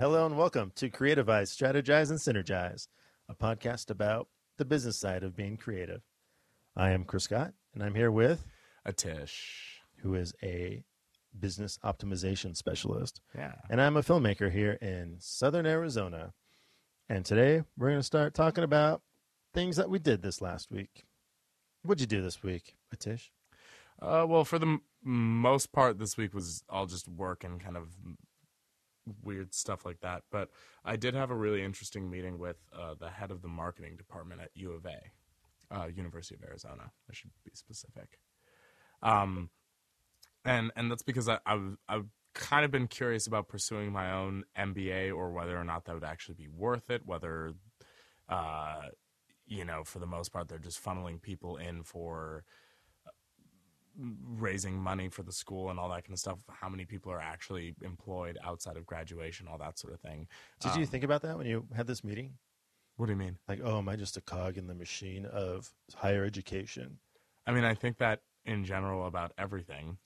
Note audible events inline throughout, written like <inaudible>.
Hello and welcome to Creativize, Strategize, and Synergize, a podcast about the business side of being creative. I am Chris Scott, and I'm here with Atish. who is a business optimization specialist, Yeah. and I'm a filmmaker here in Southern Arizona. And today we're going to start talking about things that we did this last week. What'd you do this week, Atish? Uh, well, for the m- most part, this week was all just work and kind of weird stuff like that. But I did have a really interesting meeting with uh, the head of the marketing department at U of A, uh, University of Arizona. I should be specific. Um, and and that's because I, I've I've kind of been curious about pursuing my own MBA or whether or not that would actually be worth it. Whether, uh, you know, for the most part, they're just funneling people in for raising money for the school and all that kind of stuff. How many people are actually employed outside of graduation, all that sort of thing. Did you Um, think about that when you had this meeting? What do you mean? Like, oh, am I just a cog in the machine of higher education? I mean, I think that in general about everything,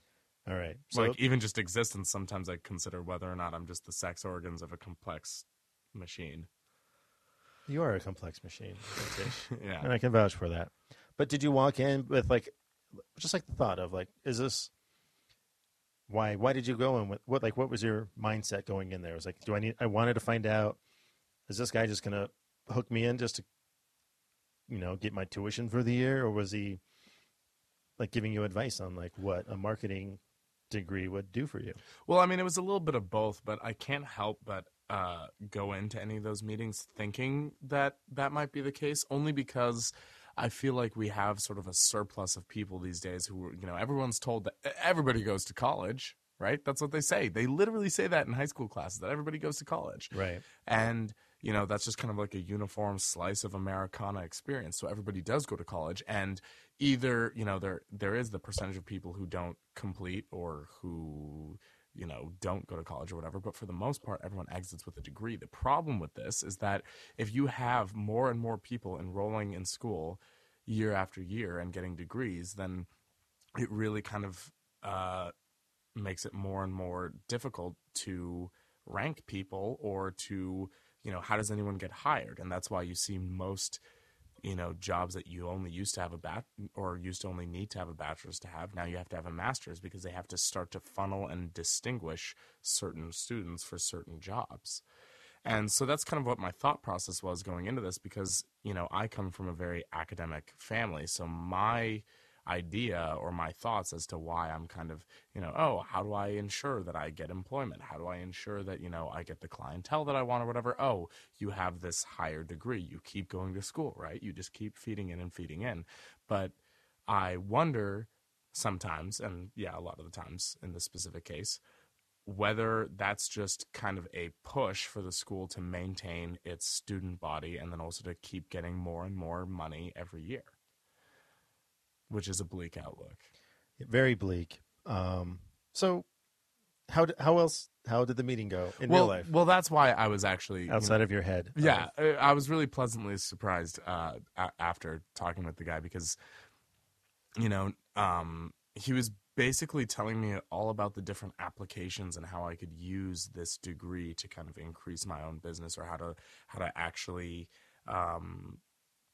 All right. So, like even just existence. Sometimes I consider whether or not I'm just the sex organs of a complex machine. you are a complex machine, <laughs> yeah. and I can vouch for that. But did you walk in with like, just like the thought of like, is this why? Why did you go in with what? Like, what was your mindset going in there? It was like, do I need? I wanted to find out. Is this guy just gonna hook me in just to, you know, get my tuition for the year, or was he like giving you advice on like what a marketing degree would do for you? Well, I mean, it was a little bit of both, but I can't help but uh, go into any of those meetings thinking that that might be the case, only because I feel like we have sort of a surplus of people these days who, you know, everyone's told that everybody goes to college, right? That's what they say. They literally say that in high school classes that everybody goes to college. Right. And, you know, that's just kind of like a uniform slice of Americana experience. So everybody does go to college and either, you know, there there is the percentage of people who don't complete or who, you know, don't go to college or whatever, but for the most part everyone exits with a degree. The problem with this is that if you have more and more people enrolling in school year after year and getting degrees, then it really kind of uh, makes it more and more difficult to rank people or to you know how does anyone get hired and that's why you see most you know jobs that you only used to have a bat or used to only need to have a bachelor's to have now you have to have a master's because they have to start to funnel and distinguish certain students for certain jobs. And so that's kind of what my thought process was going into this because you know i come from a very academic family. So my idea or my thoughts as to why I'm kind of, you know, oh, how do I ensure that I get employment? How do I ensure that, you know, I get the clientele that I want or whatever? Oh, you have this higher degree. You keep going to school, right? You just keep feeding in and feeding in. But I wonder sometimes, and yeah, a lot of the times in this specific case, whether that's just kind of a push for the school to maintain its student body and then also to keep getting more and more money every year which is a bleak outlook. Very bleak. Um, so, how how else? How did the meeting go in well, real life well, that's why I was actually you know, outside of your head? yeah, I I was really pleasantly surprised uh, a- after talking with the guy because, you know, um, he was basically telling me all about the different applications and how I could use this degree to kind of increase my own business or how to how to actually um,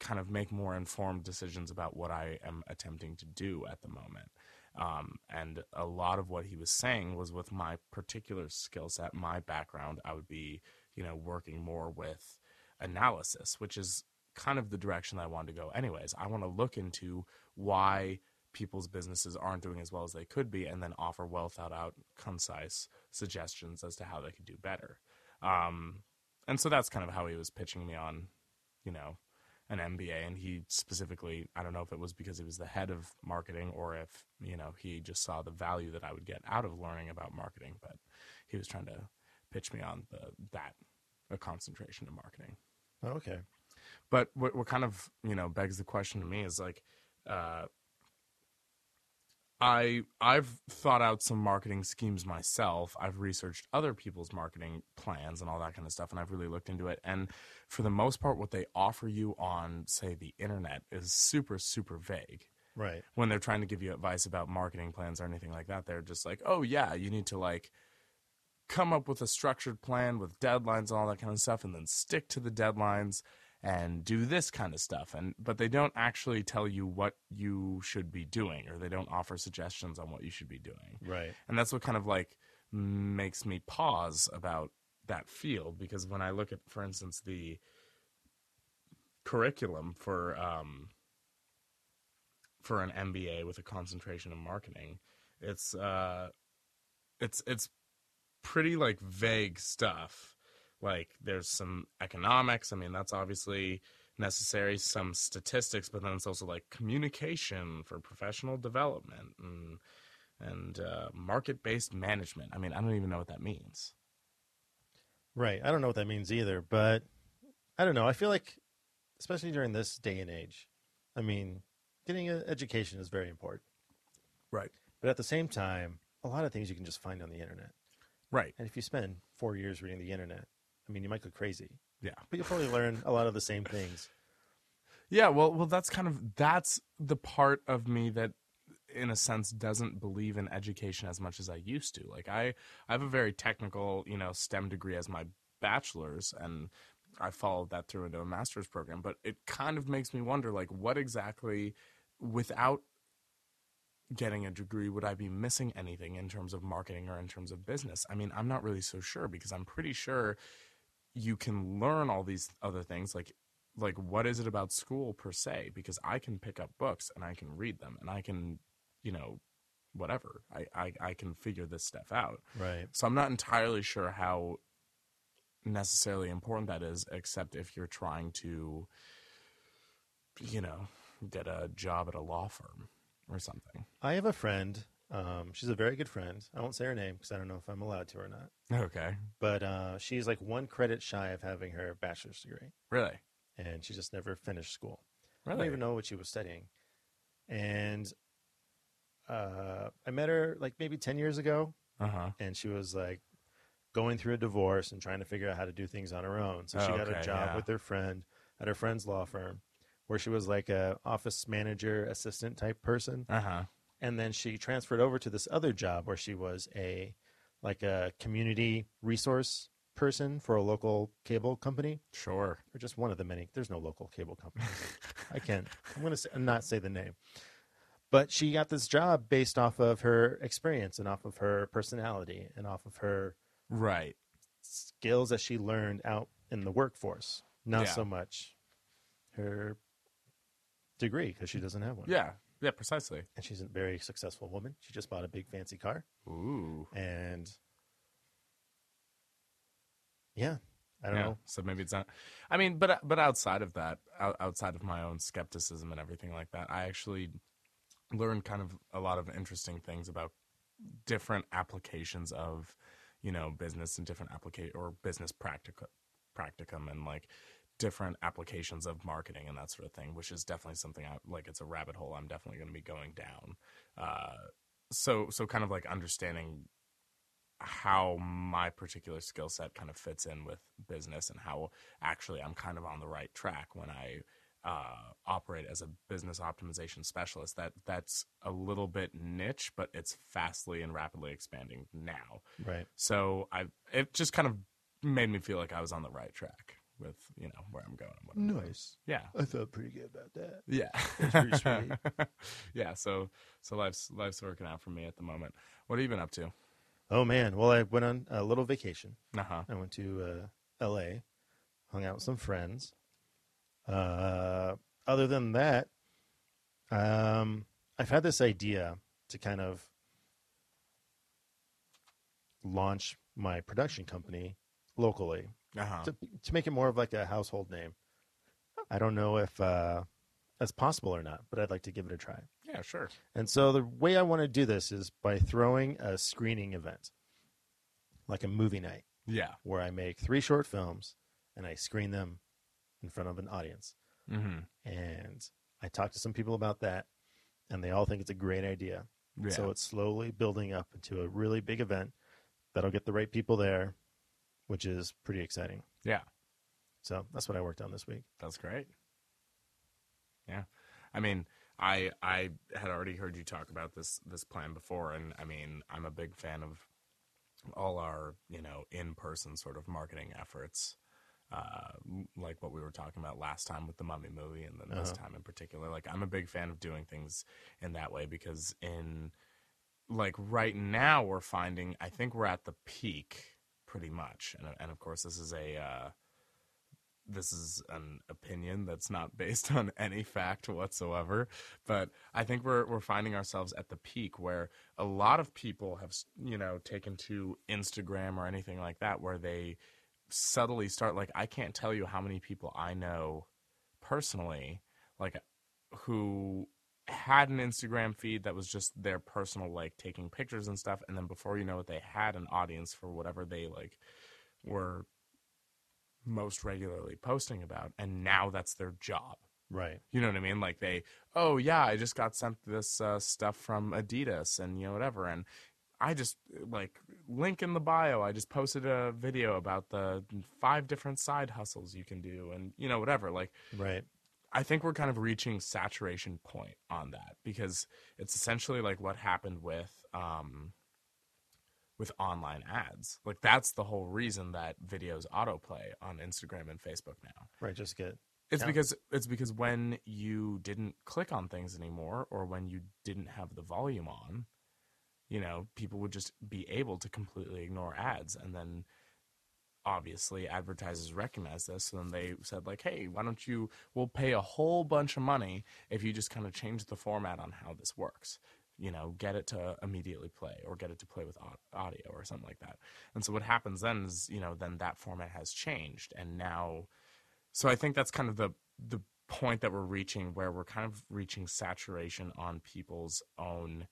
kind of make more informed decisions about what I am attempting to do at the moment. Um, and a lot of what he was saying was with my particular skill set, my background, I would be, you know, working more with analysis, which is kind of the direction I wanted to go. Anyways, I want to look into why people's businesses aren't doing as well as they could be and then offer well thought out, concise suggestions as to how they could do better. Um, and so that's kind of how he was pitching me on, you know, an MBA, and he specifically, I don't know if it was because he was the head of marketing or if, you know, he just saw the value that I would get out of learning about marketing, but he was trying to pitch me on the that a concentration in marketing. Okay. But what what kind of, you know, begs the question to me is like uh I I've thought out some marketing schemes myself. I've researched other people's marketing plans and all that kind of stuff and I've really looked into it and for the most part what they offer you on say the internet is super super vague. Right. When they're trying to give you advice about marketing plans or anything like that, they're just like, "Oh yeah, you need to like come up with a structured plan with deadlines and all that kind of stuff and then stick to the deadlines and do this kind of stuff and but they don't actually tell you what you should be doing or they don't offer suggestions on what you should be doing Right. and that's what kind of like makes me pause about that field because when i look at for instance the curriculum for um for an mba with a concentration in marketing it's uh it's it's pretty like vague stuff like there's some economics i mean that's obviously necessary some statistics but then it's also like communication for professional development and and uh, market-based management i mean i don't even know what that means Right. I don't know what that means either, but I don't know. I feel like, especially during this day and age, I mean, getting an education is very important. right But at the same time, a lot of things you can just find on the internet. right And if you spend four years reading the internet, I mean, you might go crazy, yeah but you'll probably learn a lot of the same things. Yeah, well, well, that's kind of that's the part of me that, in a sense, doesn't believe in education as much as I used to. Like I, I have a very technical, you know, STEM degree as my bachelor's, and I followed that through into a master's program. But it kind of makes me wonder, like, what exactly, without getting a degree, would I be missing anything in terms of marketing or in terms of business? I mean, I'm not really so sure because I'm pretty sure you can learn all these other things like like what is it about school per se because i can pick up books and i can read them and i can you know whatever i i, I can figure this stuff out Right. so i'm not entirely sure how necessarily important that is except if you're trying to you know get a job at a law firm or something I have a friend. Um, she's a very good friend. I won't say her name because I don't know if I'm allowed to or not. okay But uh, she's like one credit shy of having her bachelor's degree, really and she just never finished school. Really? I really don't even know what she was studying. And uh, I met her like maybe 10 years ago, uh-huh and she was like going through a divorce and trying to figure out how to do things on her own. So she Oh, got a okay, job yeah. with her friend at her friend's law firm, where she was like a office manager, assistant type person. uh-huh And then she transferred over to this other job where she was a like a community resource person for a local cable company sure or just one of the many. There's no local cable company <laughs> I can't. I'm going to not say the name. But she got this job based off of her experience and off of her personality and off of her right skills that she learned out in the workforce. Not Yeah. so much her degree because she doesn't have one. yeah yeah precisely And she's a very successful woman. She just bought a big fancy car. ooh And yeah, I don't yeah. know. So maybe it's not. I mean, but but outside of that, outside of my own skepticism and everything like that, I actually learned kind of a lot of interesting things about different applications of, you know, business and different applica or business practica practicum and like different applications of marketing and that sort of thing, which is definitely something I like. It's a rabbit hole I'm definitely going to be going down. Uh, so so kind of like understanding how my particular skill set kind of fits in with business and how actually I'm kind of on the right track when I uh, operate as a business optimization specialist. That that's a little bit niche, but it's fastly and rapidly expanding now. Right. So I it just kind of made me feel like I was on the right track with you know where I'm going. and What I'm doing. Nice. Yeah. I felt pretty good about that. Yeah. pretty sweet. <laughs> yeah. So so life's life's working out for me at the moment. What have you been up to? Oh man. Well, I went on a little vacation. Uh huh. I went to uh, L.A., hung out with some friends. Uh, other than that, um, I've had this idea to kind of launch my production company locally Uh huh. to to make it more of like a household name. I don't know if uh, that's possible or not, but I'd like to give it a try. Yeah. Sure. And so the way I want to do this is by throwing a screening event, like a movie night, Yeah. where I make three short films and I screen them in front of an audience. Mm-hmm. And I talk to some people about that, and they all think it's a great idea. Yeah. So it's slowly building up into a really big event that'll get the right people there, which is pretty exciting. yeah. So that's what I worked on this week. That's great. Yeah. I mean, I I had already heard you talk about this this plan before and I mean, I'm a big fan of all our you know in-person sort of marketing efforts uh, like what we were talking about last time with the mummy movie and then this Uh-huh. time in particular like i'm a big fan of doing things in that way because in like right now we're finding i think we're at the peak pretty much. And, and of course this is a uh, this is an opinion that's not based <laughs> on any fact whatsoever. But i think we're we're finding ourselves at the peak where a lot of people have you know taken to instagram or anything like that where they subtly start like i can't tell you how many people i know personally like who had an instagram feed that was just their personal like taking pictures and stuff and then before you know it they had an audience for whatever they like were most regularly posting about and now that's their job Right. you know what i mean like they oh yeah i just got sent this uh, stuff from adidas and you know whatever and i just like link in the bio i just posted a video about the five different side hustles you can do and you know whatever like Right. I think we're kind of reaching saturation point on that because it's essentially like what happened with um with online ads. Like that's the whole reason that videos autoplay on Instagram and Facebook now. Right. Just get. It's Yeah. because it's because when you didn't click on things anymore or when you didn't have the volume on, you know, people would just be able to completely ignore ads and then obviously advertisers recognize this and they said like hey why don't you we'll pay a whole bunch of money if you just kind of change the format on how this works you know get it to immediately play or get it to play with audio or something like that. And so what happens then is you know then that format has changed and now so i think that's kind of the the point that we're reaching where we're kind of reaching saturation on people's own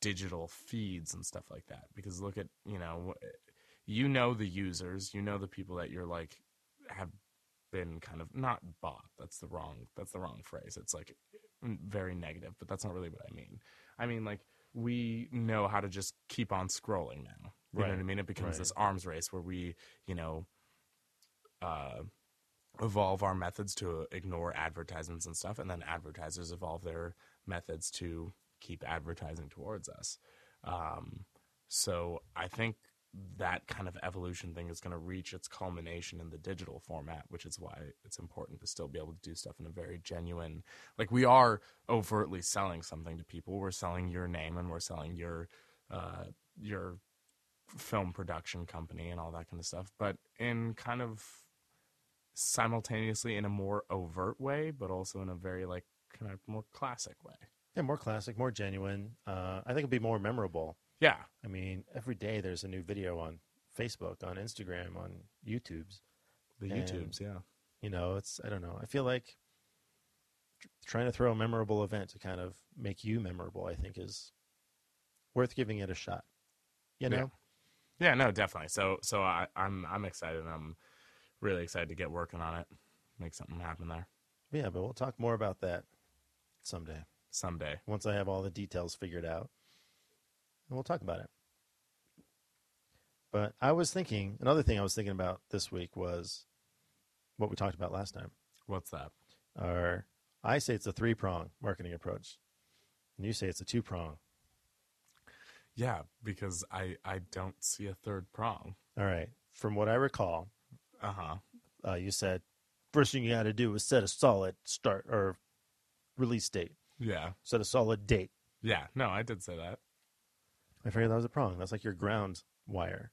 digital feeds and stuff like that because look at you know you know the users you know the people that you're like have been kind of not bought that's the wrong that's the wrong phrase it's like very negative but that's not really what i mean. I mean like we know how to just keep on scrolling now you know what i mean? It becomes Right. this arms race where we you know uh evolve our methods to ignore advertisements and stuff and then advertisers evolve their methods to keep advertising towards us. Um, so i think that kind of evolution thing is going to reach its culmination in the digital format which is why it's important to still be able to do stuff in a very genuine like we are overtly selling something to people we're selling your name and we're selling your uh, your film production company and all that kind of stuff but in kind of simultaneously in a more overt way, but also in a very like kind of more classic way. Yeah. More classic. More genuine. Uh, I think it'd be more memorable. Yeah, I mean, every day there's a new video on Facebook, on Instagram, on YouTube's. the And- YouTubes. Yeah, You know, it's I don't know. I feel like tr- trying to throw a memorable event to kind of make you memorable. I think is worth giving it a shot. You know. Yeah. yeah, no, definitely. So, so I, I'm I'm excited. I'm really excited to get working on it, make something happen there Yeah, but we'll talk more about that someday someday. once I have all the details figured out, and we'll talk about it. But I was thinking another thing I was thinking about this week was what we talked about last time. What's that? Or I say it's a three prong marketing approach, and you say it's a two prong. Yeah, because I I don't see a third prong. All right. From what I recall, Uh huh. uh, you said first thing you got to do is set a solid start or release date. Yeah, Set a solid date. yeah. No, I did say that. I figured that was a prong. That's like your ground wire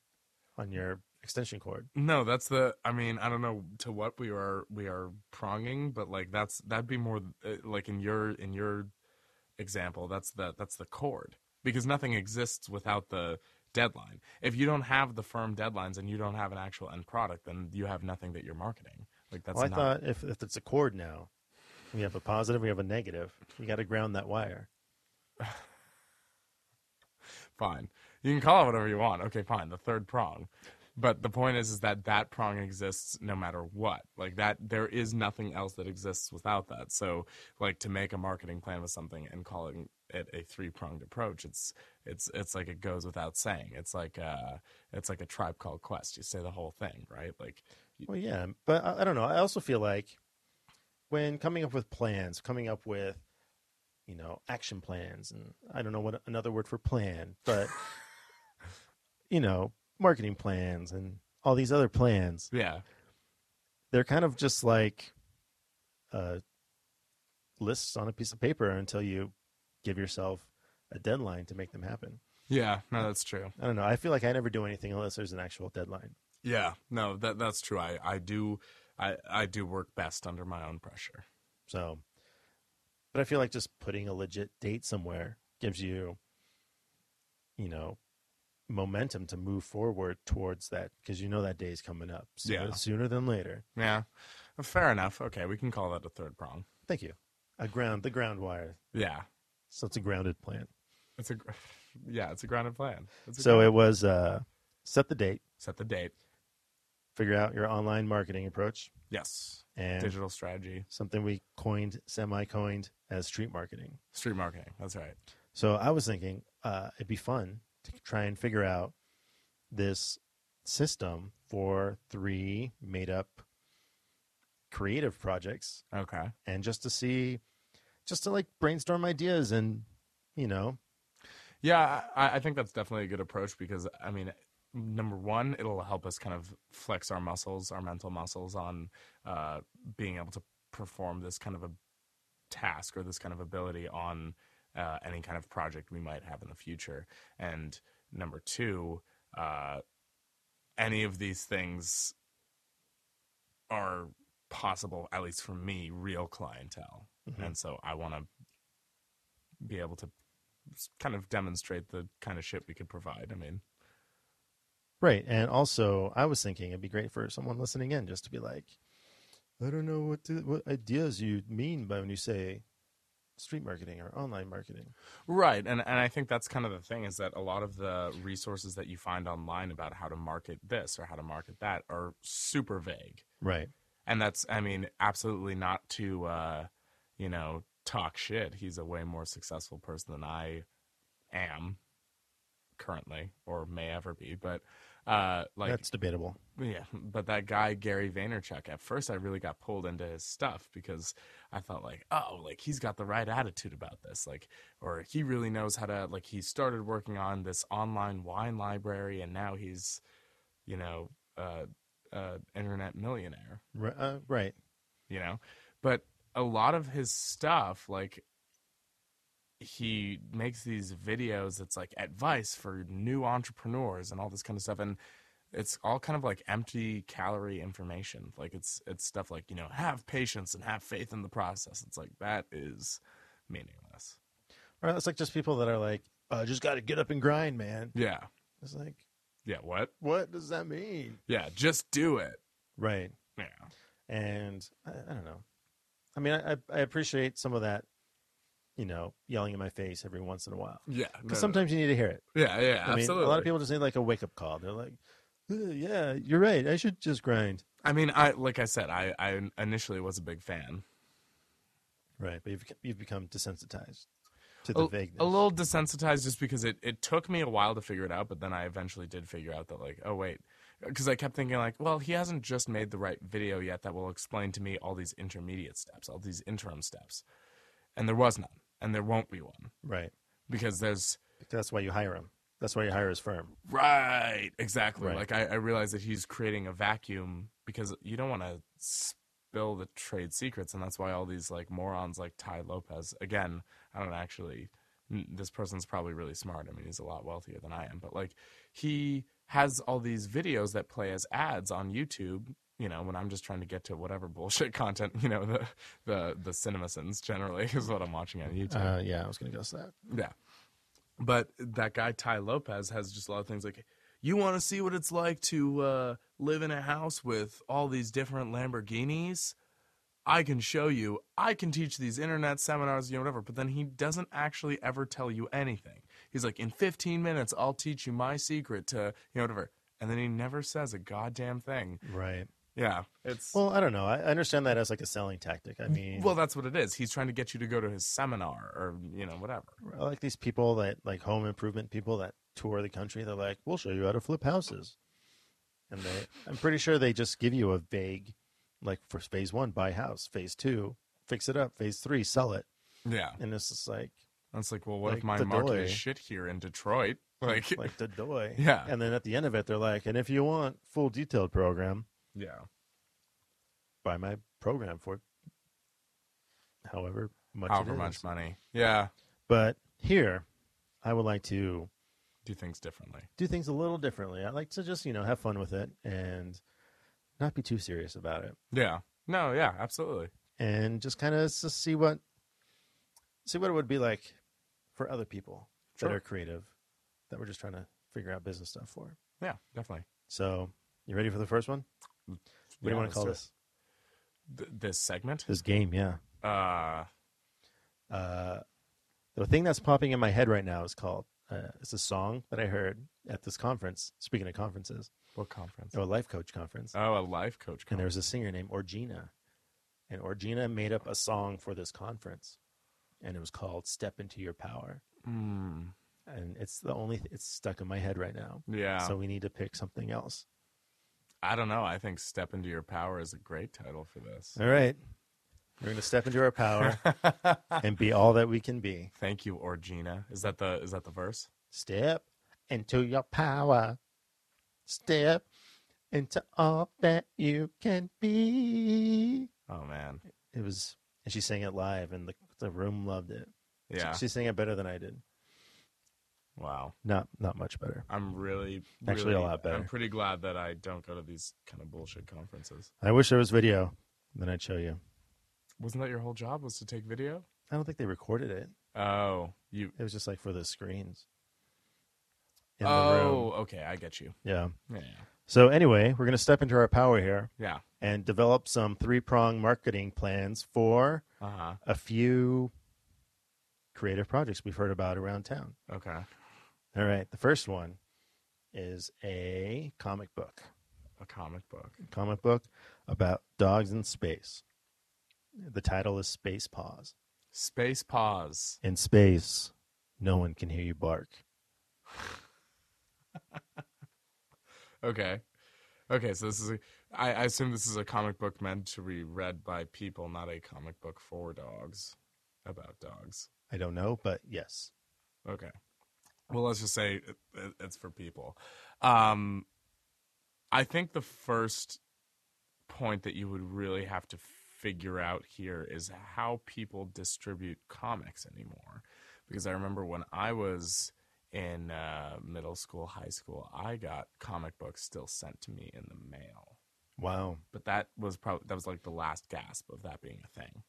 on your extension cord. No, that's the. I mean, I don't know to what we are we are pronging, but like that's that'd be more uh, like in your in your example. That's the that's the cord because nothing exists without the deadline. If you don't have the firm deadlines and you don't have an actual end product, then you have nothing that you're marketing. Like that's well, I not. thought if, if it's a cord now, we have a positive, we have a negative. You got to ground that wire. <laughs> fine. You can call it whatever you want. Okay, fine. The third prong. But the point is, is that that prong exists no matter what. Like that, there is nothing else that exists without that. So, like to make a marketing plan with something and calling it a three pronged approach, it's it's it's like it goes without saying. It's like uh, it's like a tribe called Quest. You say the whole thing, right? Like, Well, yeah, but I, I don't know. I also feel like when coming up with plans, coming up with, you know, action plans, and I don't know what another word for plan, but <laughs> you know, marketing plans and all these other plans. Yeah. They're kind of just like uh, lists on a piece of paper until you give yourself a deadline to make them happen. Yeah. No, that's true. I don't know. I feel like I never do anything unless there's an actual deadline. Yeah. No, that that's true. I I do I I do work best under my own pressure. So, but I feel like just putting a legit date somewhere gives you, you know, momentum to move forward towards that because you know that day is coming up sooner, Yeah. sooner than later. Yeah. Fair enough. Okay, we can call that a third prong. Thank you. A ground, the ground wire. Yeah. So it's a grounded plan. It's a <laughs> yeah, it's a grounded plan. It's a So grounded- it was uh, set the date, set the date. figure out your online marketing approach, Yes. And Digital strategy, something we coined, semi-coined as street marketing. street marketing. That's right. So I was thinking uh, it'd be fun to try and figure out this system for three made up creative projects Okay. and just to see, just to like brainstorm ideas and, you know, Yeah, I, I think that's definitely a good approach because I mean, number one, it'll help us kind of flex our muscles, our mental muscles, on uh, being able to perform this kind of a task or this kind of ability on uh, any kind of project we might have in the future. And number two, uh, any of these things are possible, at least for me, real clientele. Mhm. And so I want to be able to kind of demonstrate the kind of shit we could provide. I mean, right. And also, I was thinking it'd be great for someone listening in just to be like, I don't know what to, what ideas you mean by when you say street marketing or online marketing. right. And, and I think that's kind of the thing is that a lot of the resources that you find online about how to market this or how to market that are super vague. Right. And that's, I mean, absolutely not to, uh, you know, talk shit. He's a way more successful person than I am currently or may ever be. But, uh, like, That's debatable. Yeah, but that guy Gary Vaynerchuk. At first, I really got pulled into his stuff because I thought like, oh, like he's got the right attitude about this, like, or he really knows how to like. He started working on this online wine library, and now he's, you know, uh, uh, internet millionaire. Uh, right. You know, but a lot of his stuff, like, he makes these videos that's like advice for new entrepreneurs and all this kind of stuff and it's all kind of like empty calorie information like it's it's stuff like you know have patience and have faith in the process it's like that is meaningless Or it's like just people that are like, uh, just got to get up and grind, man. yeah It's like, yeah what what does that mean? yeah just do it Right. yeah And I, I don't know. I mean, I, I appreciate some of that, you know, yelling in my face every once in a while. yeah Because no, sometimes you need to hear it. yeah yeah I mean, absolutely a lot of people just need like a wake up call. They're like, "Uh, yeah, you're right. I should just grind. i mean i like i said i i initially was a big fan Right. But you've, you've become desensitized to the a, vagueness. a little desensitized just because it, it took me a while to figure it out but then i eventually did figure out that like oh wait because i kept thinking like well he hasn't just made the right video yet that will explain to me all these intermediate steps all these interim steps and there was none and there won't be one Right. because there's That's why you hire him. That's why you hire his firm. right exactly Right. like I, I realized that he's creating a vacuum because you don't want to spill the trade secrets and that's why all these like morons like tai lopez again i don't actually this person's probably really smart i mean he's a lot wealthier than i am but like he has all these videos that play as ads on youtube you know when i'm just trying to get to whatever bullshit <laughs> content you know the the the CinemaSins generally <laughs> is what i'm watching on youtube Uh, yeah, I was going to guess that. yeah. But that guy Tai Lopez has just a lot of things like you want to see what it's like to uh, live in a house with all these different Lamborghinis? I can show you. I can teach these internet seminars, you know, whatever. But then he doesn't actually ever tell you anything. He's like, in 15 minutes, I'll teach you my secret to, you know, whatever. And then he never says a goddamn thing. Right. Yeah, it's Well, I don't know. I I understand that as like a selling tactic. I mean, well, that's what it is. He's trying to get you to go to his seminar or you know whatever. I like these people that like home improvement people that tour the country. They're like, "We'll show you how to flip houses," and they, I'm pretty sure they just give you a vague, like for phase one, buy house. Phase two, fix it up. Phase three, sell it. Yeah, And it's just like, That's like, well, what if my market doy. is shit here in Detroit? <laughs> Like, like the doy. <laughs> Yeah. And then at the end of it, they're like, and if you want full detailed program, yeah. buy my program for however much However much money. Yeah. But here, I would like to Do things differently. do things a little differently. I like to just, you know, have fun with it and not be too serious about it. Yeah. No, yeah, absolutely. And just kind of see what see what it would be like for other people that are creative that we're just trying to figure out business stuff for. Yeah, definitely. So, you ready for the first one? What do you want to call this? Th- this segment? This game, yeah. Uh, Uh, the thing that's popping in my head right now is called uh, it's a song that I heard at this conference. Speaking of conferences, what conference? or a life coach conference, Oh, a life coach and there was a singer named Orgina, and Orgina made up a song for this conference, and it was called "Step Into Your Power." Mm, And it's the only it's stuck in my head right now. yeah. So we need to pick something else. I don't know. I think Step Into Your Power is a great title for this. All right, we're going to step into our power <laughs> and be all that we can be. Thank you, Orgina. Is that the is that the verse? Step into your power. Step into all that you can be. Oh man. It was, and she sang it live, and the the room loved it. She- Yeah. she, sang it better than I did. Wow. Not not much better. I'm really, Actually, a lot better. I'm pretty glad that I don't go to these kind of bullshit conferences. I wish there was video. Then I'd show you. Wasn't that your whole job? Was to take video? I don't think they recorded it. Oh, you. It was just like for the screens. In the Oh, room. okay. I get you. Yeah. Yeah. So anyway, we're gonna step into our power here Yeah. and develop some three prong marketing plans for Uh huh. a few creative projects we've heard about around town. Okay. All right, the first one is a comic book. A comic book. A Comic book about dogs in space. The title is Space Paws. Space pause. In space, no one can hear you bark. <laughs> Okay. Okay, so this is a I, I assume this is a comic book meant to be read by people, not a comic book for dogs about dogs. I don't know, but yes. Okay. Well, let's just say it, it- it's for people. Um, I think the first point that you would really have to figure out here is how people distribute comics anymore. Because I remember when I was in uh, middle school, high school, I got comic books still sent to me in the mail. Wow. But that was probably that was like the last gasp of that being a thing.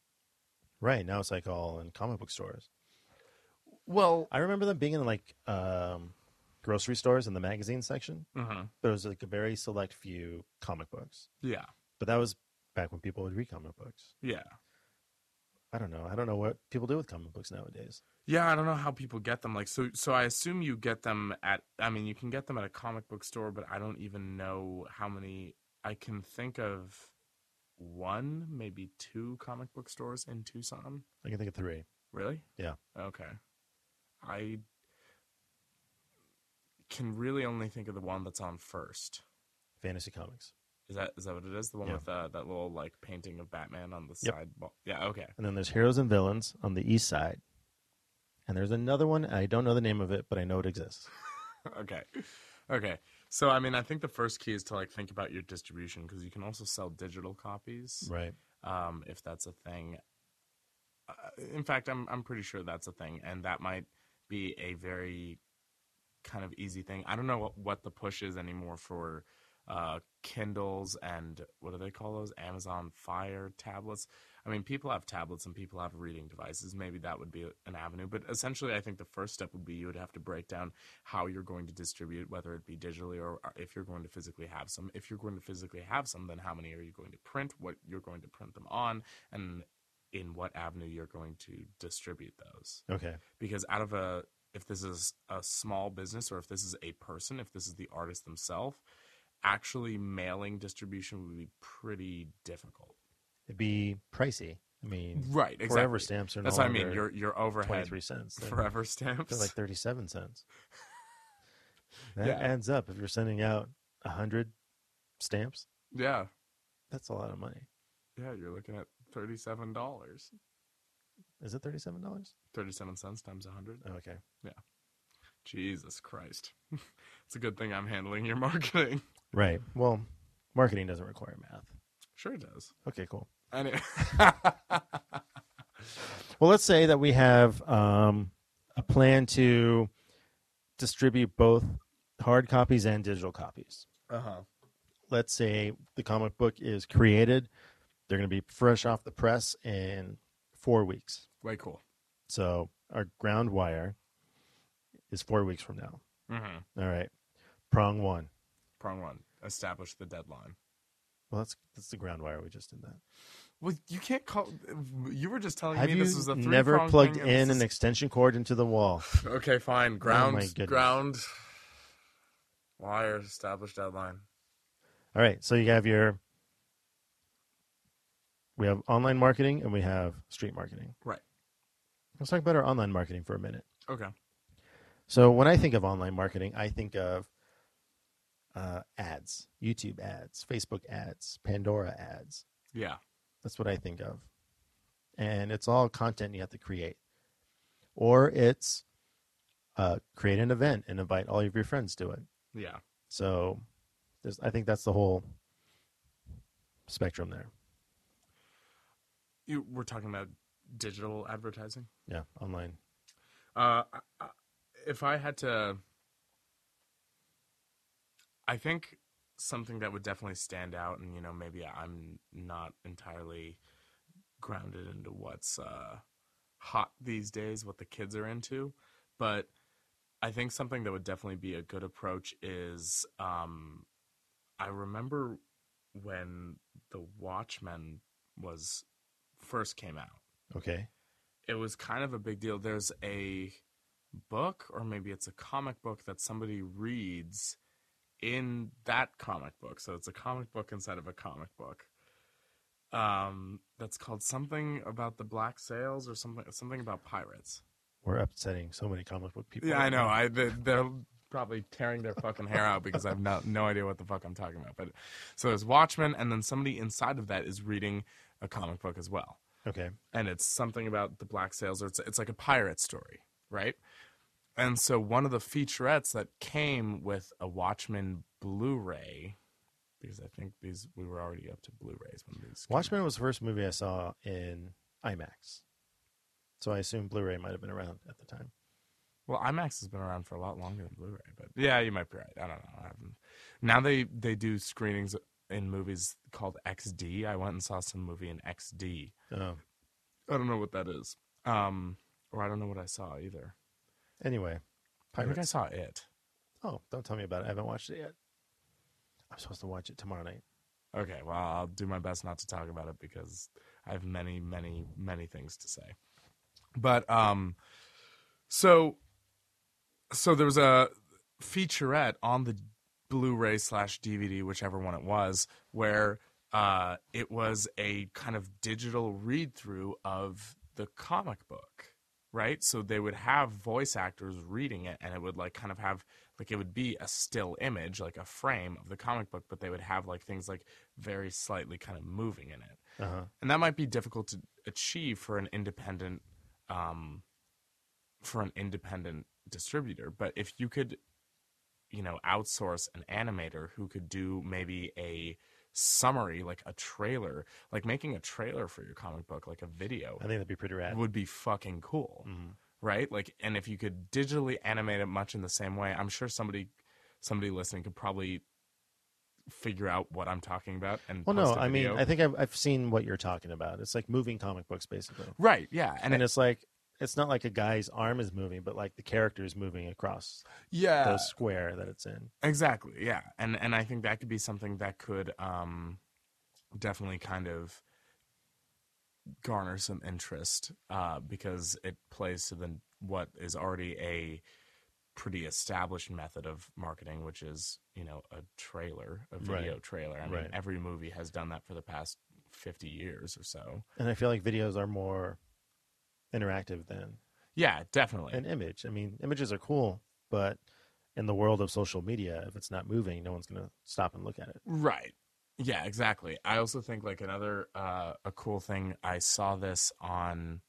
Right, now it's like all in comic book stores. Well, I remember them being in like um, grocery stores in the magazine section. uh There was like a very select few comic books. yeah, But that was back when people would read comic books. yeah. I don't know. I don't know what people do with comic books nowadays. Yeah, I don't know how people get them. Like, so, so I assume you get them at. I mean, you can get them at a comic book store, but I don't even know how many. I can think of one, maybe two comic book stores in Tucson. I can think of three. Really? Yeah. Okay. I can really only think of the one that's on first. Fantasy comics. Is that is that what it is? The one Yeah. with uh, that little like painting of Batman on the Yep. side. Yeah. Okay. And then there's Heroes and Villains on the east side. And there's another one. I don't know the name of it, but I know it exists. <laughs> okay okay so i mean i think the first key is to like think about your distribution because you can also sell digital copies Right. um, if that's a thing uh, in fact I'm, I'm pretty sure that's a thing and that might be a very kind of easy thing. I don't know what, what the push is anymore for uh, kindles and what do they call those? Amazon fire tablets? I mean people have tablets and people have reading devices. Maybe that would be an avenue but essentially i think the first step would be you would have to break down how you're going to distribute, whether it be digitally or or if you're going to physically have some. If you're going to physically have some, then how many are you going to print? What you're going to print them on, and in what avenue you're going to distribute those. Okay. Because out of a if this is a small business or if this is a person, if this is the artist themselves, actually mailing distribution would be pretty difficult. It'd be pricey. I mean, Right, exactly. forever stamps are not. That's no what I mean. Your your overhead 23 cents. Forever stamps. they're like 37 cents. <laughs> That Yeah. adds up. If you're sending out 100 stamps, yeah, that's a lot of money. yeah. You're looking at thirty seven dollars. Is it $37? 37 cents times a 100 Oh, okay. Yeah. Jesus Christ. <laughs> it's a good thing I'm handling your marketing. <laughs> Right. Well, marketing doesn't require math. Sure it does. Okay, cool. Anyway. <laughs> Well, let's say that we have um, a plan to distribute both hard copies and digital copies. uh-huh. Let's say the comic book is created. They're going to be fresh off the press in four weeks. Way cool. So our ground wire is four weeks from now. Mm-hmm. All right. Prong one. Prong one. Establish the deadline. Well, that's that's the ground wire. We just did that. Well, you can't call. You were just telling Have me this was a three never plugged thing, in an extension cord into the wall? <laughs> Okay, fine. Ground. my goodness. ground. Wire. Established deadline. All right. So you have your. We have online marketing and we have street marketing. Right. Let's talk about our online marketing for a minute. Okay. So when I think of online marketing, I think of uh, ads, YouTube ads, Facebook ads, Pandora ads. Yeah. That's what I think of. And it's all content you have to create. Or it's uh, create an event and invite all of your friends to it. Yeah. So there's, I think that's the whole spectrum there. You we're talking about digital advertising. Yeah, online. Uh, if I had to, I think something that would definitely stand out, and you know, maybe I'm not entirely grounded into what's uh, hot these days, what the kids are into, but I think something that would definitely be a good approach is, um, I remember when the Watchmen was first came out Okay. it was kind of a big deal. There's a book, or maybe it's a comic book that somebody reads in that comic book. So it's a comic book inside of a comic book. Um, that's called something about the black sails or something something about pirates. We're upsetting so many comic book people. Yeah, I know. I they- they're probably tearing their fucking hair out because I've no, no idea what the fuck I'm talking about. But so there's Watchmen, and then somebody inside of that is reading a comic book as well Okay. and it's something about the black sails or it's, it's like a pirate story right and so one of the featurettes that came with a watchmen blu-ray because i think these we were already up to blu-rays when these Watchmen was the first movie I saw in IMAX. So I assume Blu-ray might have been around at the time. well imax has been around for a lot longer than blu-ray but yeah you might be right i don't know I now they they do screenings in movies called xd i went and saw some movie in xd Oh. i don't know what that is um or i don't know what i saw either Anyway, i think i saw it Oh, don't tell me about it. I haven't watched it yet. I'm supposed to watch it tomorrow night. Okay, well, I'll do my best not to talk about it because I have many, many, many things to say. But um, so so there was a featurette on the Blu-ray slash DVD, whichever one it was, where uh, it was a kind of digital read-through of the comic book, right? So they would have voice actors reading it, and it would like kind of have like it would be a still image, like a frame of the comic book, but they would have like things like very slightly kind of moving in it Uh huh. and that might be difficult to achieve for an independent um for an independent distributor but if you could you know outsource an animator who could do maybe a summary like a trailer like making a trailer for your comic book like a video I think that'd be pretty rad. would be fucking cool Mhm. right like and if you could digitally animate it much in the same way i'm sure somebody somebody listening could probably figure out what i'm talking about and Well, no, I mean. I think I've, I've seen what you're talking about. It's like moving comic books, basically. right yeah And, and, it, it's like, it's not like a guy's arm is moving, but like the character is moving across yeah the square that it's in. Exactly, yeah, and and I think that could be something that could um, definitely kind of garner some interest uh, because it plays to the what is already a pretty established method of marketing, which is you know a trailer, a video Right. trailer. I mean, Right. every movie has done that for the past fifty years or so. And I feel like videos are more interactive than Yeah, definitely. an image. I mean, images are cool, but in the world of social media, if it's not moving, no one's going to stop and look at it. Right. Yeah, exactly. I also think like another uh, a cool thing. I saw this on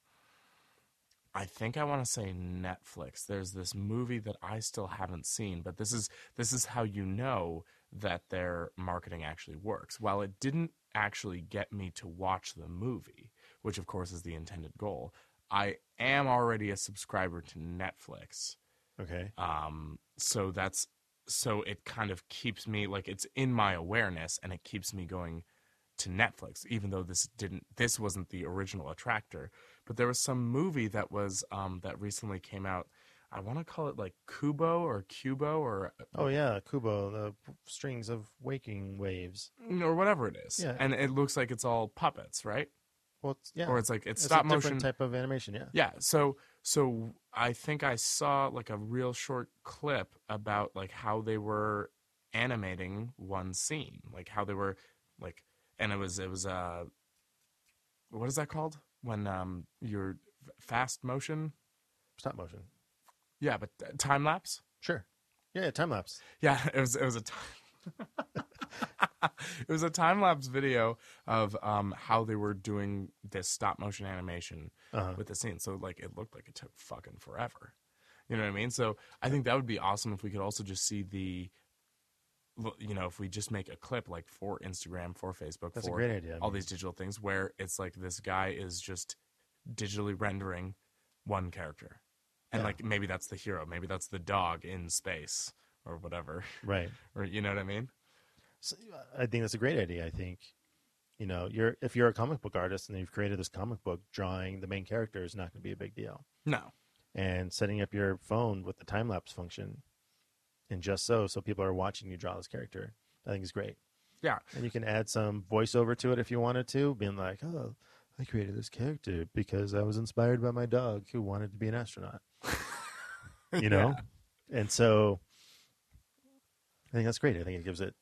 I think I want to say Netflix. There's this movie that I still haven't seen, but this is this is how you know that their marketing actually works. While it didn't actually get me to watch the movie, which of course is the intended goal, I am already a subscriber to Netflix. Okay. Um, so that's so it kind of keeps me like it's in my awareness and it keeps me going to Netflix, even though this didn't this wasn't the original attractor. But there was some movie that was um that recently came out. I want to call it like Kubo or Cubo or Oh yeah, Kubo, the strings of waking waves. or whatever it is. Yeah. And it looks like it's all puppets, right? Well, it's, yeah, Or it's like it's, it's stop motion type of animation. Yeah. Yeah. So so I think I saw like a real short clip about like how they were animating one scene, like how they were like, and it was it was uh, what is that called when um you're fast motion? Stop motion. Yeah, but uh, time lapse. Sure. Yeah, time lapse. Yeah, <laughs> it was it was a time. <laughs> <laughs> it was a time lapse video of um, how they were doing this stop motion animation Uh-huh. with the scene. So like it looked like it took fucking forever. You know what I mean? So I think that would be awesome if we could also just see the, you know, if we just make a clip like for Instagram, for Facebook, That's a great idea. All these digital things, where it's like this guy is just digitally rendering one character, and Yeah. like maybe that's the hero, maybe that's the dog in space or whatever, Right. <laughs> or you know what I mean? So, I think that's a great idea. I think, you know, you're if you're a comic book artist and you've created this comic book, drawing the main character is not going to be a big deal. No, And setting up your phone with the time lapse function, and just so, so people are watching you draw this character, I think is great. yeah, And you can add some voiceover to it if you wanted to, being like, "Oh, I created this character because I was inspired by my dog who wanted to be an astronaut." <laughs> You know, and so I think that's great. I think it gives it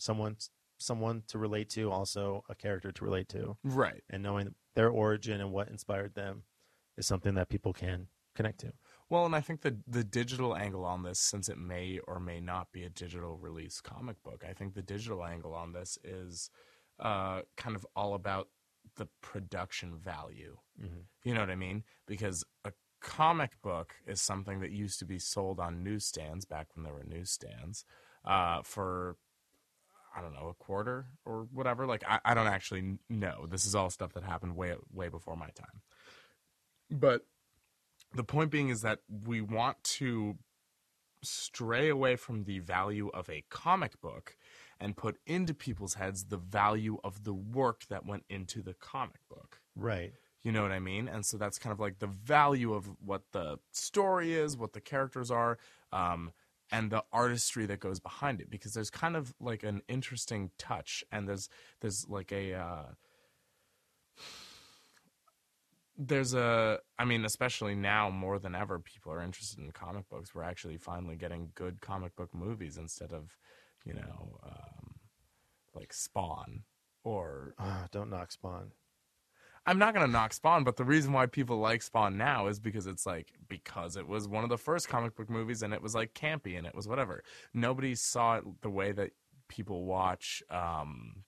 someone someone to relate to, also a character to relate to, right. and knowing their origin and what inspired them is something that people can connect to. Well, and I think the the digital angle on this, since it may or may not be a digital release comic book, I think the digital angle on this is uh, kind of all about the production value. Mhm. You know what I mean? Because a comic book is something that used to be sold on newsstands back when there were newsstands uh, for I don't know a quarter or whatever. Like I, I don't actually know. This is all stuff that happened way way before my time. But the point being is that we want to stray away from the value of a comic book and put into people's heads the value of the work that went into the comic book. Right. You know what I mean? And so that's kind of like the value of what the story is, what the characters are, um, and the artistry that goes behind it. Because there's kind of like an interesting touch, and there's there's like a uh, there's a I mean, especially now more than ever, people are interested in comic books. We're actually finally getting good comic book movies instead of, you know, um, like Spawn or Ah, don't knock Spawn. I'm not gonna knock Spawn, but the reason why people like Spawn now is because it's like because it was one of the first comic book movies and it was like campy and it was whatever. Nobody saw it the way that people watch um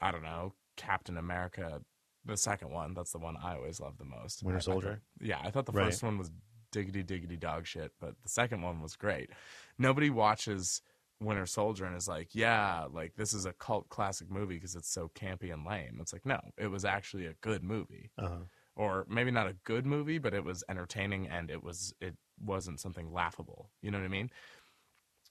I don't know, Captain America the second one. That's the one I always love the most. Winter I- I Soldier? yeah, I thought the Right. first one was diggity diggity dog shit, but the second one was great. Nobody watches Winter Soldier and is like, yeah, like this is a cult classic movie because it's so campy and lame. It's like, no, it was actually a good movie, Uh-huh. or maybe not a good movie, but it was entertaining and it was it wasn't something laughable. You know what I mean?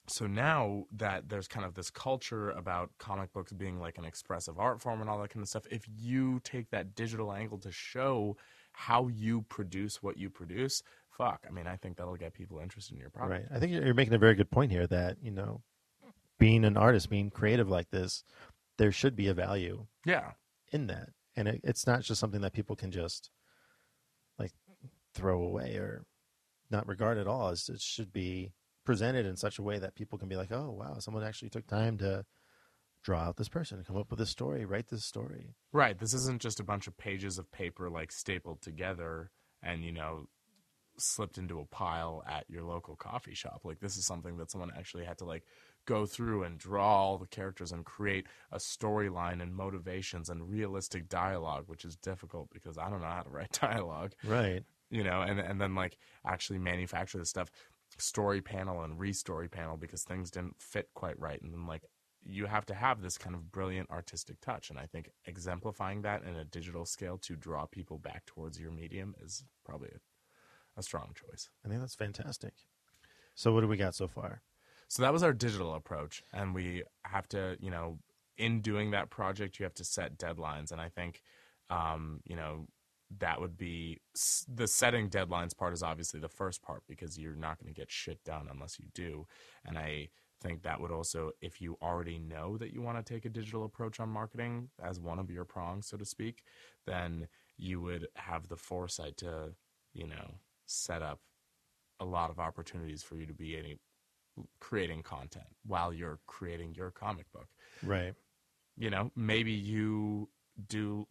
So now that there's kind of this culture about comic books being like an expressive art form and all that kind of stuff, if you take that digital angle to show how you produce what you produce, fuck, I mean, I think that'll get people interested in your product. Right. I think you're you're making a very good point here that, you know, being an artist, being creative like this, there should be a value Yeah. in that. And it, it's not just something that people can just like throw away or not regard at all. It's, it should be presented in such a way that people can be like, oh, wow, someone actually took time to draw out this person, come up with this story, write this story. Right. This isn't just a bunch of pages of paper like stapled together and, you know, slipped into a pile at your local coffee shop. Like this is something that someone actually had to like go through and draw all the characters and create a storyline and motivations and realistic dialogue, which is difficult because I don't know how to write <laughs> dialogue, Right. you know, and and then like actually manufacture the stuff, story panel and restory panel because things didn't fit quite right, and then like you have to have this kind of brilliant artistic touch, and I think exemplifying that in a digital scale to draw people back towards your medium is probably a, a strong choice. I think that's fantastic. So what do we got so far? So that was our digital approach, and we have to, you know, in doing that project, you have to set deadlines, and I think, um, you know, that would be the setting deadlines part is obviously the first part because you're not going to get shit done unless you do, and I think that would also, if you already know that you want to take a digital approach on marketing as one of your prongs, so to speak, then you would have the foresight to, you know, set up a lot of opportunities for you to be any creating content while you're creating your comic book. Right. You know, maybe you do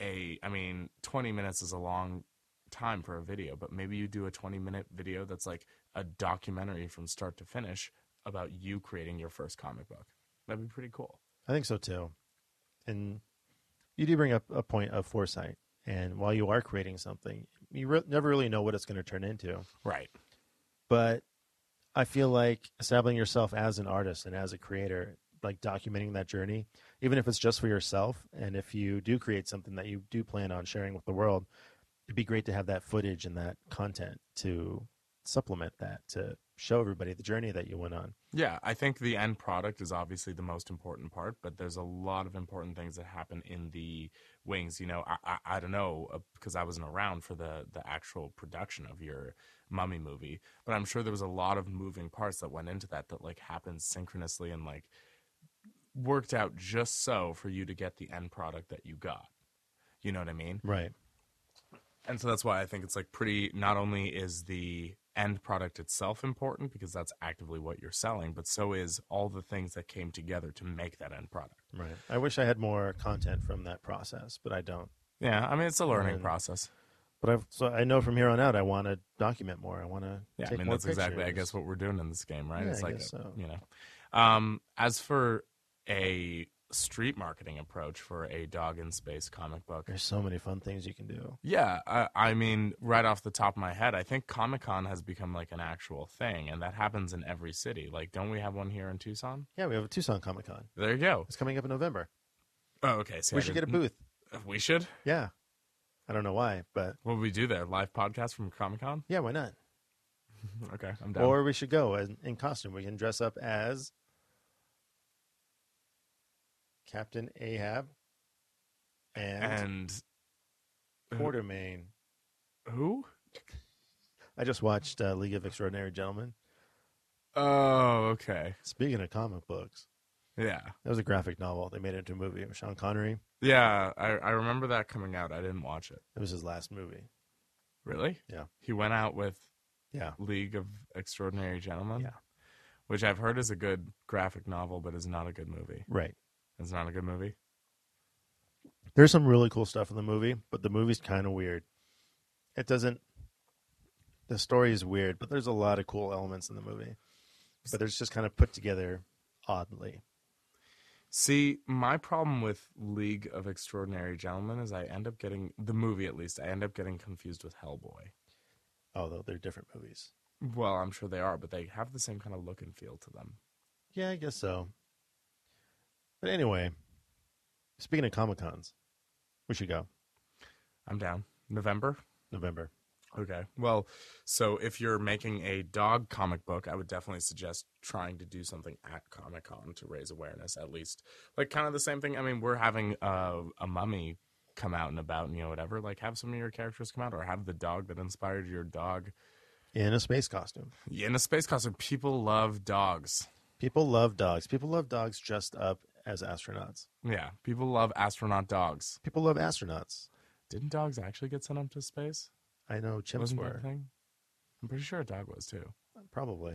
a I mean, 20 minutes is a long time for a video, but maybe you do a 20 minute video that's like a documentary from start to finish about you creating your first comic book. That'd be pretty cool. I think so too. And you do bring up a point of foresight. And while you are creating something, you re- never really know what it's going to turn into. Right. But I feel like establishing yourself as an artist and as a creator, like documenting that journey, even if it's just for yourself, and if you do create something that you do plan on sharing with the world, it'd be great to have that footage and that content to supplement that to show everybody the journey that you went on. Yeah, I think the end product is obviously the most important part, but there's a lot of important things that happen in the wings. You know, I I, I don't know uh, because I wasn't around for the the actual production of your Mummy movie, but I'm sure there was a lot of moving parts that went into that that like happened synchronously and like worked out just so for you to get the end product that you got. You know what I mean? Right. And so that's why I think it's like pretty. Not only is the end product itself important because that's actively what you're selling, but so is all the things that came together to make that end product. Right. I wish I had more content from that process, but I don't. Yeah, I mean it's a learning And- process. But I've so I know from here on out I want to document more. I want to Yeah, I mean that's exactly I guess what we're doing in this game, right? Yeah, it's I like guess so. you know. Um, as for a street marketing approach for a dog in space comic book, There's so many fun things you can do. Yeah, I, I mean, right off the top of my head, I think Comic Con has become like an actual thing, and that happens in every city. Like, don't we have one here in Tucson? Yeah, we have a Tucson Comic Con. There you go. It's coming up in November. Oh, okay. See, we I should get a booth. We should. Yeah. I don't know why, but What would we do there? Live podcast from Comic Con? yeah, why not? <laughs> Okay, I'm down. Or we should go in, in costume. We can dress up as Captain Ahab and, and Quatermain. who? I just watched uh, League of Extraordinary Gentlemen. Oh, okay. Speaking of comic books, Yeah, that was a graphic novel. They made it into a movie with Sean Connery. yeah. I I remember that coming out. I didn't watch it. It was his last movie. Really? Yeah. He went out with Yeah. League of Extraordinary Gentlemen. Yeah. Which I've heard is a good graphic novel, but is not a good movie. Right. It's not a good movie. There's some really cool stuff in the movie, but the movie's kind of weird. It doesn't. The story is weird, but there's a lot of cool elements in the movie. But it's just kind of put together oddly. See, my problem with League of Extraordinary Gentlemen is I end up getting the movie at least. I end up getting confused with Hellboy. Oh, Although they're different movies. Well, I'm sure they are, but they have the same kind of look and feel to them. Yeah, I guess so. But anyway, speaking of Comic Cons, we should go I'm down. November. November. Okay. Well, so if you're making a dog comic book, I would definitely suggest trying to do something at Comic Con to raise awareness, at least. Like, kind of the same thing. I mean, we're having a, a mummy come out and about, and you know, whatever. Like, have some of your characters come out, or have the dog that inspired your dog In a space costume. Yeah, in a space costume. People love dogs. People love dogs. People love dogs dressed up as astronauts. Yeah, people love astronaut dogs. People love astronauts. Didn't dogs actually get sent up to space? I know chimps Wasn't that were. a thing? I'm pretty sure a dog was too. Probably.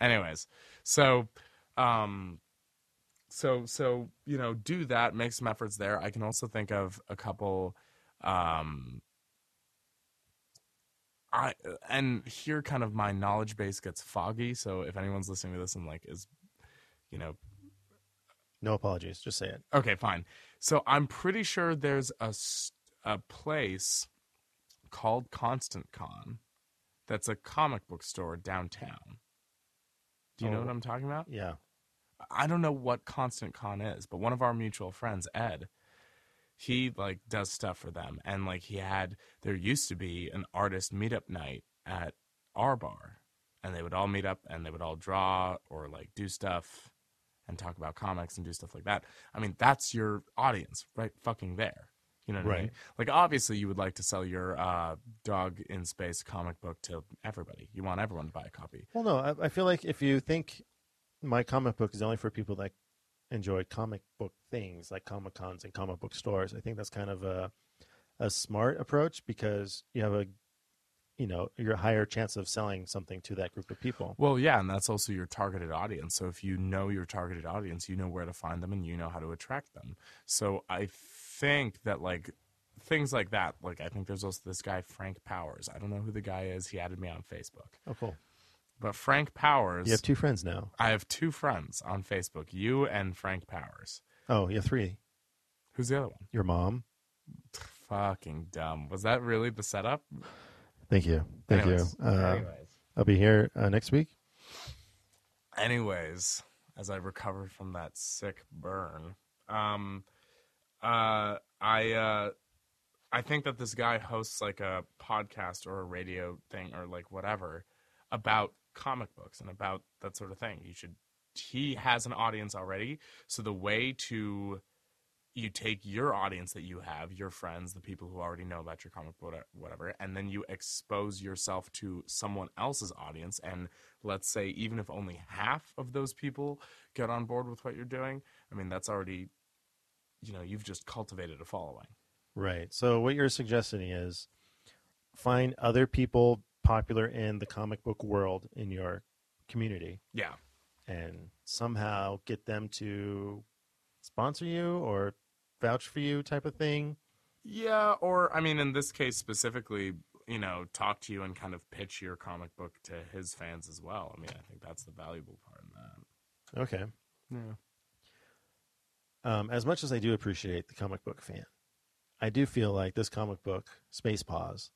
anyways so um so so you know do that make some efforts there i can also think of a couple um i and here kind of my knowledge base gets foggy so if anyone's listening to this and like is you know, No apologies. Just say it. Okay, fine. So I'm pretty sure there's a, a place called Constant Con that's a comic book store downtown. Do you know Oh. what I'm talking about? Yeah. I don't know what Constant Con is, but one of our mutual friends, Ed, he like does stuff for them. And like he had there used to be an artist meetup night at our bar. And they would all meet up and they would all draw or like do stuff and talk about comics and do stuff like that. I mean, that's your audience right fucking there. You know what I mean? Right. Like obviously you would like to sell your uh, dog in space comic book to everybody. You want everyone to buy a copy. Well, no, I, I feel like if you think my comic book is only for people that enjoy comic book things like comic cons and comic book stores, I think that's kind of a a smart approach because you have a you know your higher chance of selling something to that group of people. Well, yeah, and that's also your targeted audience. So if you know your targeted audience, you know where to find them and you know how to attract them. So I think that like things like that, like I think there's also this guy Frank Powers. I don't know who the guy is. He added me on Facebook. Oh, cool! But Frank Powers, You have two friends now. I have two friends on Facebook, you and Frank Powers. Oh, you have three. Who's the other one? Your mom. Fucking dumb. Was that really the setup? Thank you. Thank Anyways, you. Uh. I'll be here uh, next week. anyways as i recovered from that sick burn um uh i uh i think that this guy hosts like a podcast or a radio thing or like whatever about comic books and about that sort of thing you should he has an audience already so the way to you take your audience that you have, your friends, the people who already know about your comic book, whatever, and then you expose yourself to someone else's audience. And let's say, even if only half of those people get on board with what you're doing, I mean, that's already, you know, you've just cultivated a following. Right. So what you're suggesting is find other people popular in the comic book world in your community Yeah. and somehow get them to sponsor you or vouch for you type of thing. Yeah. Or, I mean, in this case specifically, you know, talk to you and kind of pitch your comic book to his fans as well. I mean, I think that's the valuable part in that. Okay. Yeah. Um, as much as I do appreciate the comic book fan, I do feel like this comic book, Space Paws,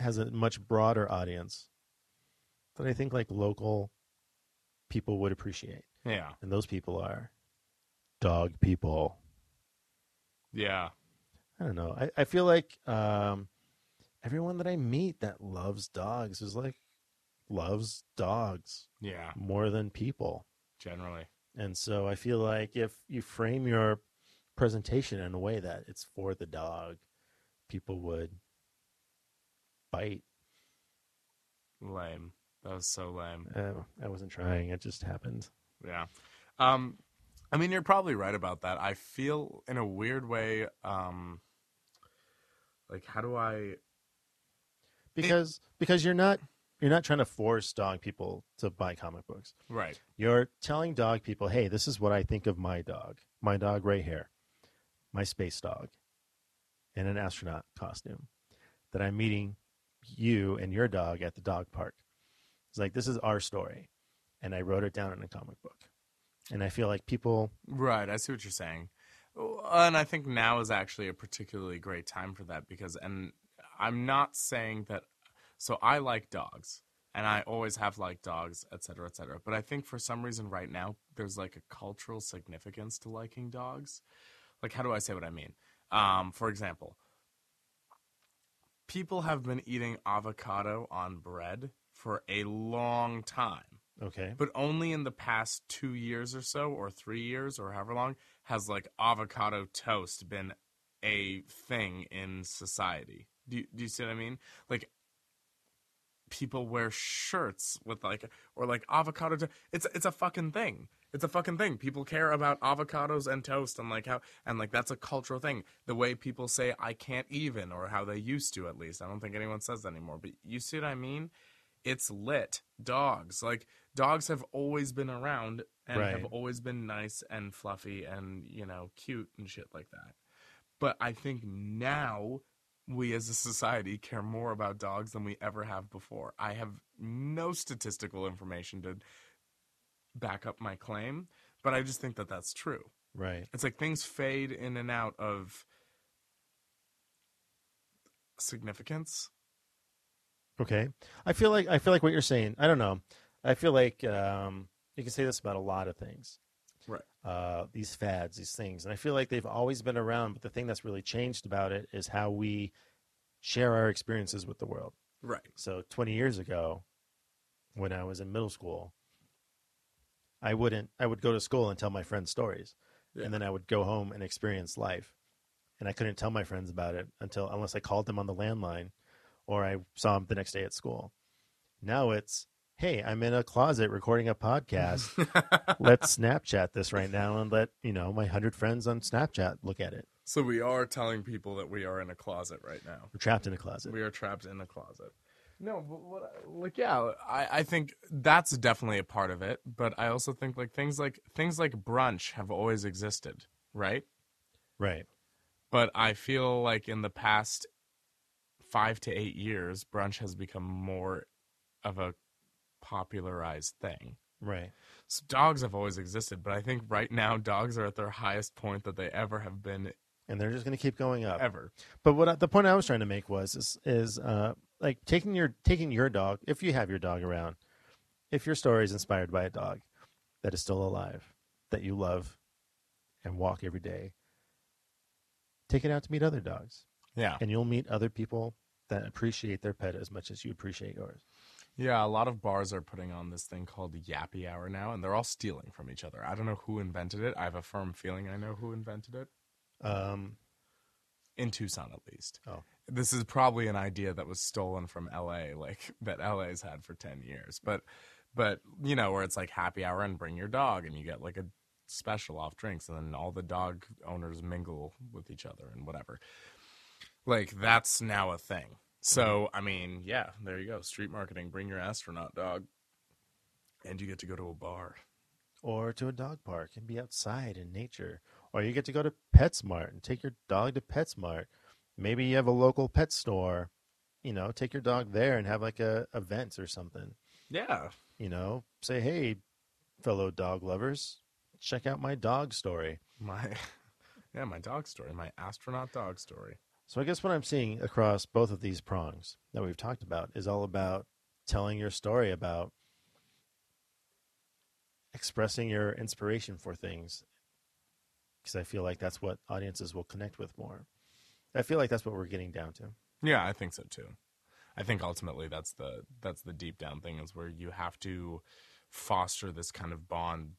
has a much broader audience that I think like local people would appreciate. Yeah. And those people are dog people. Yeah. I don't know. I, I feel like um, everyone that I meet that loves dogs is like loves dogs Yeah. more than people. Generally. And so I feel like if you frame your presentation in a way that it's for the dog, people would bite. Lame. That was so lame. Uh, I wasn't trying. It just happened. Yeah. Um, I mean, you're probably right about that. I feel in a weird way, um, like, how do I? Because because you're not you're not trying to force dog people to buy comic books. Right. You're telling dog people, "Hey, this is what I think of my dog. My dog right here. My space dog in an astronaut costume that I'm meeting you and your dog at the dog park." It's like this is our story, and I wrote it down in a comic book. And I feel like people Right. I see what you're saying. And I think now is actually a particularly great time for that because, and I'm not saying that. So I like dogs, and I always have liked dogs, et cetera, et cetera. But I think for some reason right now there's like a cultural significance to liking dogs. Like, how do I say what I mean? Um, for example, people have been eating avocado on bread for a long time okay, but only in the past two years or so, or three years, or however long, has like avocado toast been a thing in society. Do you, do you see what I mean? Like people wear shirts with like or like avocado. It's it's a fucking thing. It's a fucking thing. People care about avocados and toast and like how and like that's a cultural thing. The way people say I can't even or how they used to at least. I don't think anyone says that anymore. But you see what I mean? It's lit. Dogs like dogs have always been around and have always been nice and fluffy and you know cute and shit like that. But I think now we as a society care more about dogs than we ever have before. I have no statistical information to back up my claim, but I just think that that's true. Right. It's like things fade in and out of significance. Okay. I feel like I feel like what you're saying. I don't know. I feel like um, you can say this about a lot of things. Right. Uh, these fads, these things, and I feel like they've always been around. But the thing that's really changed about it is how we share our experiences with the world. Right. So 20 years ago, when I was in middle school, I wouldn't. I would go to school and tell my friends stories, Yeah. and then I would go home and experience life. And I couldn't tell my friends about it until unless I called them on the landline, or I saw him the next day at school. Now it's, hey, I'm in a closet recording a podcast. <laughs> Let's Snapchat this right now and let you know my hundred friends on Snapchat look at it. so we are telling people that we are in a closet right now. We're trapped in a closet. We are trapped in a closet. No, but what, like yeah, I, I think that's definitely a part of it. But I also think like things like things like brunch have always existed, right? Right. But I feel like in the past five to eight years, brunch has become more of a popularized thing. Right. So dogs have always existed, but I think right now dogs are at their highest point that they ever have been And they're just going to keep going up. ever. But what I, the point I was trying to make was is, is uh, like taking your taking your dog if you have your dog around, if your story is inspired by a dog that is still alive, that you love, and walk every day, take it out to meet other dogs, Yeah. and you'll meet other people that appreciate their pet as much as you appreciate yours. Yeah, a lot of bars are putting on this thing called Yappy Hour now, and they're all stealing from each other. I don't know who invented it. I have a firm feeling I know who invented it. Um, In Tucson, at least. Oh. This is probably an idea that was stolen from LA, like <laughs> that LA's had for 10 years. But, but, you know, where it's like happy hour and bring your dog, and you get like a special off drinks, and then all the dog owners mingle with each other and whatever. Like, that's now a thing. So, mm-hmm. I mean, yeah, there you go. Street marketing, bring your astronaut dog, and you get to go to a bar. or to a dog park and be outside in nature. Or you get to go to PetSmart and take your dog to PetSmart. Maybe you have a local pet store. You know, take your dog there and have like a event or something. Yeah. You know, say, hey, fellow dog lovers, check out my dog story. My, <laughs> yeah, my dog story, my astronaut dog story. So I guess what I'm seeing across both of these prongs that we've talked about is all about telling your story about expressing your inspiration for things because I feel like that's what audiences will connect with more. I feel like that's what we're getting down to. Yeah, I think so too. I think ultimately that's the that's the deep down thing is where you have to foster this kind of bond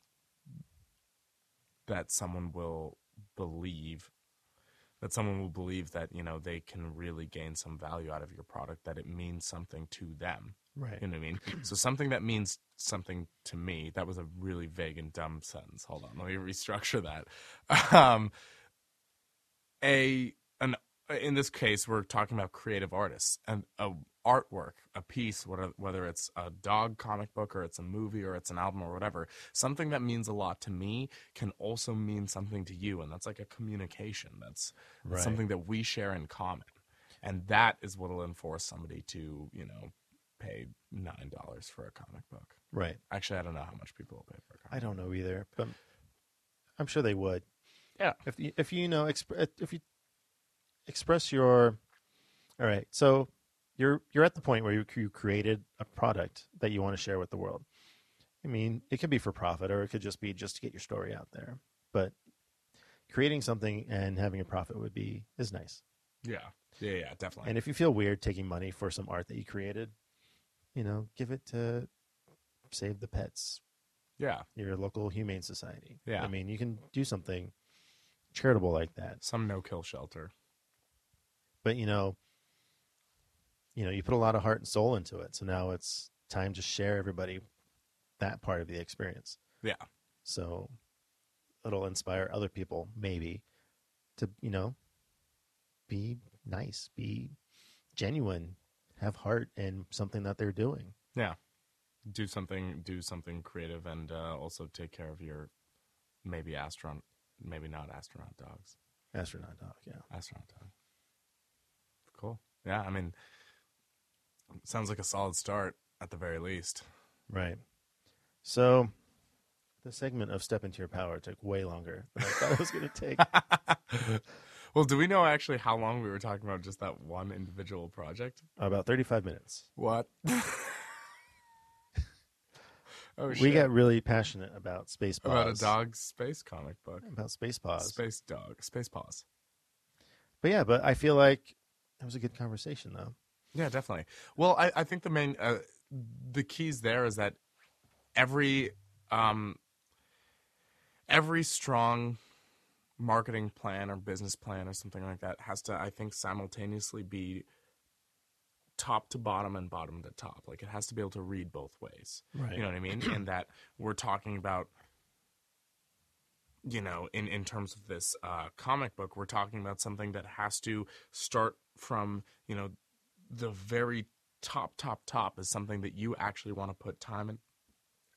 that someone will believe that someone will believe that you know they can really gain some value out of your product that it means something to them. Right. you know what i mean? So something that means something to me that was a really vague and dumb sentence. Hold on. Let me restructure that. <laughs> Um a Uh, in this case we're talking about creative artists and a artwork a piece whether, whether it's a dog comic book or it's a movie or it's an album or whatever something that means a lot to me can also mean something to you and that's like a communication that's, that's Right. something that we share in common and that is what will enforce somebody to you know pay nine dollars for a comic book Right. actually i don't know how much people will pay for a comic I don't know either, but I'm sure they would. Yeah. If you, if you know exp- if you express your all right, so you're you're at the point where you, you created a product that you want to share with the world. I mean, it could be for profit or it could just be just to get your story out there. But creating something and having a profit would be is nice. yeah yeah yeah definitely And if you feel weird taking money for some art that you created, you know, give it to Save the Pets, yeah your local humane society. Yeah. I mean, you can do something charitable like that. some no kill shelter But you know, you know, you put a lot of heart and soul into it. So now it's time to share everybody that part of the experience. yeah So it'll inspire other people maybe to, you know, be nice, be genuine, have heart in something that they're doing. Yeah. Do something do something creative and uh, also take care of your maybe astronaut maybe not astronaut dogs Astronaut dog, yeah. astronaut dog cool yeah i mean sounds like a solid start at the very least Right. So the segment of Step Into Your Power took way longer than I thought it was going to take. <laughs> well, do we know actually how long we were talking about just that one individual project? About 35 minutes. What? <laughs> oh, We got really passionate about Space Paws. about a dog space comic book. About Space Paws. Space dog, space paws. But yeah, but I feel like it was a good conversation, though. Yeah, definitely. Well, I, I think the main uh, the keys there is that every um every strong marketing plan or business plan or something like that has to I think simultaneously be top to bottom and bottom to top. Like it has to be able to read both ways. Right. You know what I mean? and that we're talking about you know, in, in terms of this uh, comic book, we're talking about something that has to start from, you know, the very top, top, top is something that you actually want to put time and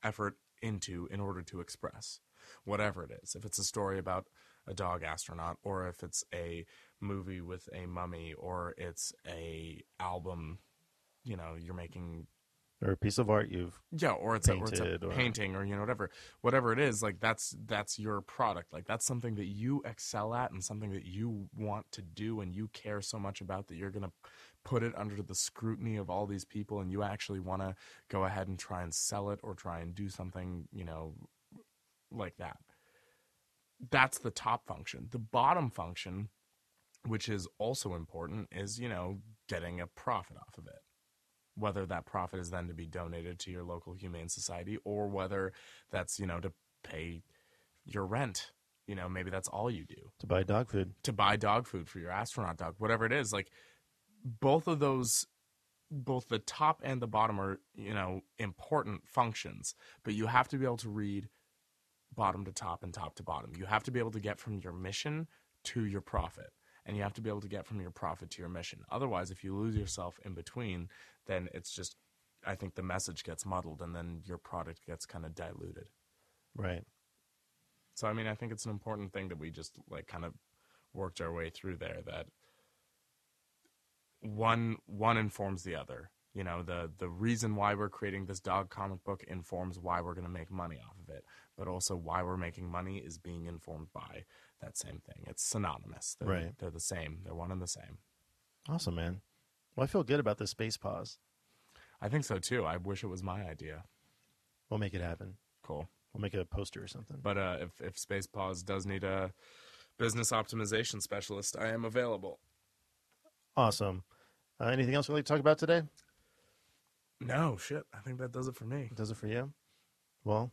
effort into in order to express whatever it is. If it's a story about a dog astronaut, or if it's a movie with a mummy, or it's a album, you know, you're making Or a piece of art you've. yeah, or it's, a, or it's a painting, or you know, whatever, whatever it is. Like that's that's your product. Like that's something that you excel at, and something that you want to do, and you care so much about that you're gonna put it under the scrutiny of all these people, and you actually want to go ahead and try and sell it or try and do something, you know, like that. That's the top function. The bottom function, which is also important, is you know getting a profit off of it whether that profit is then to be donated to your local humane society or whether that's you know to pay your rent. You know maybe that's all you do. To buy dog food. to buy dog food for your astronaut dog whatever it is like both of those both the top and the bottom are you know important functions but you have to be able to read bottom to top and top to bottom. You have to be able to get from your mission to your profit and you have to be able to get from your profit to your mission otherwise if you lose yourself in between then it's just i think the message gets muddled and then your product gets kind of diluted Right. so I mean, I think it's an important thing that we just like kind of worked our way through there. That one one informs the other. You know, the the reason why we're creating this dog comic book informs why we're going to make money off of it, but also why we're making money is being informed by that same thing. It's synonymous. They're, Right. They're the same. They're one and the same. Awesome, man. Well, I feel good about this Space Paws. I think so too. I wish it was my idea. We'll make it happen. Cool. We'll make it a poster or something. But uh, if if Space Paws does need a business optimization specialist, I am available. Awesome. Uh, anything else we'd like to talk about today? No shit. I think that does it for me. Does it for you? Well,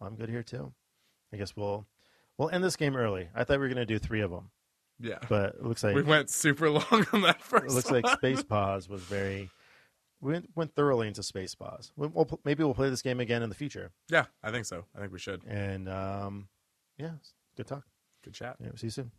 I'm good here too. I guess we'll we'll end this game early. I thought we were going to do three of them, Yeah. but it looks like we went super <laughs> long on that first. it looks one. like Space Paws was very. We went, went thoroughly into Space Paws. We'll, we'll, maybe we'll play this game again in the future. Yeah, I think so. I think we should. And um, yeah, good talk. Good chat. Yeah, see you soon.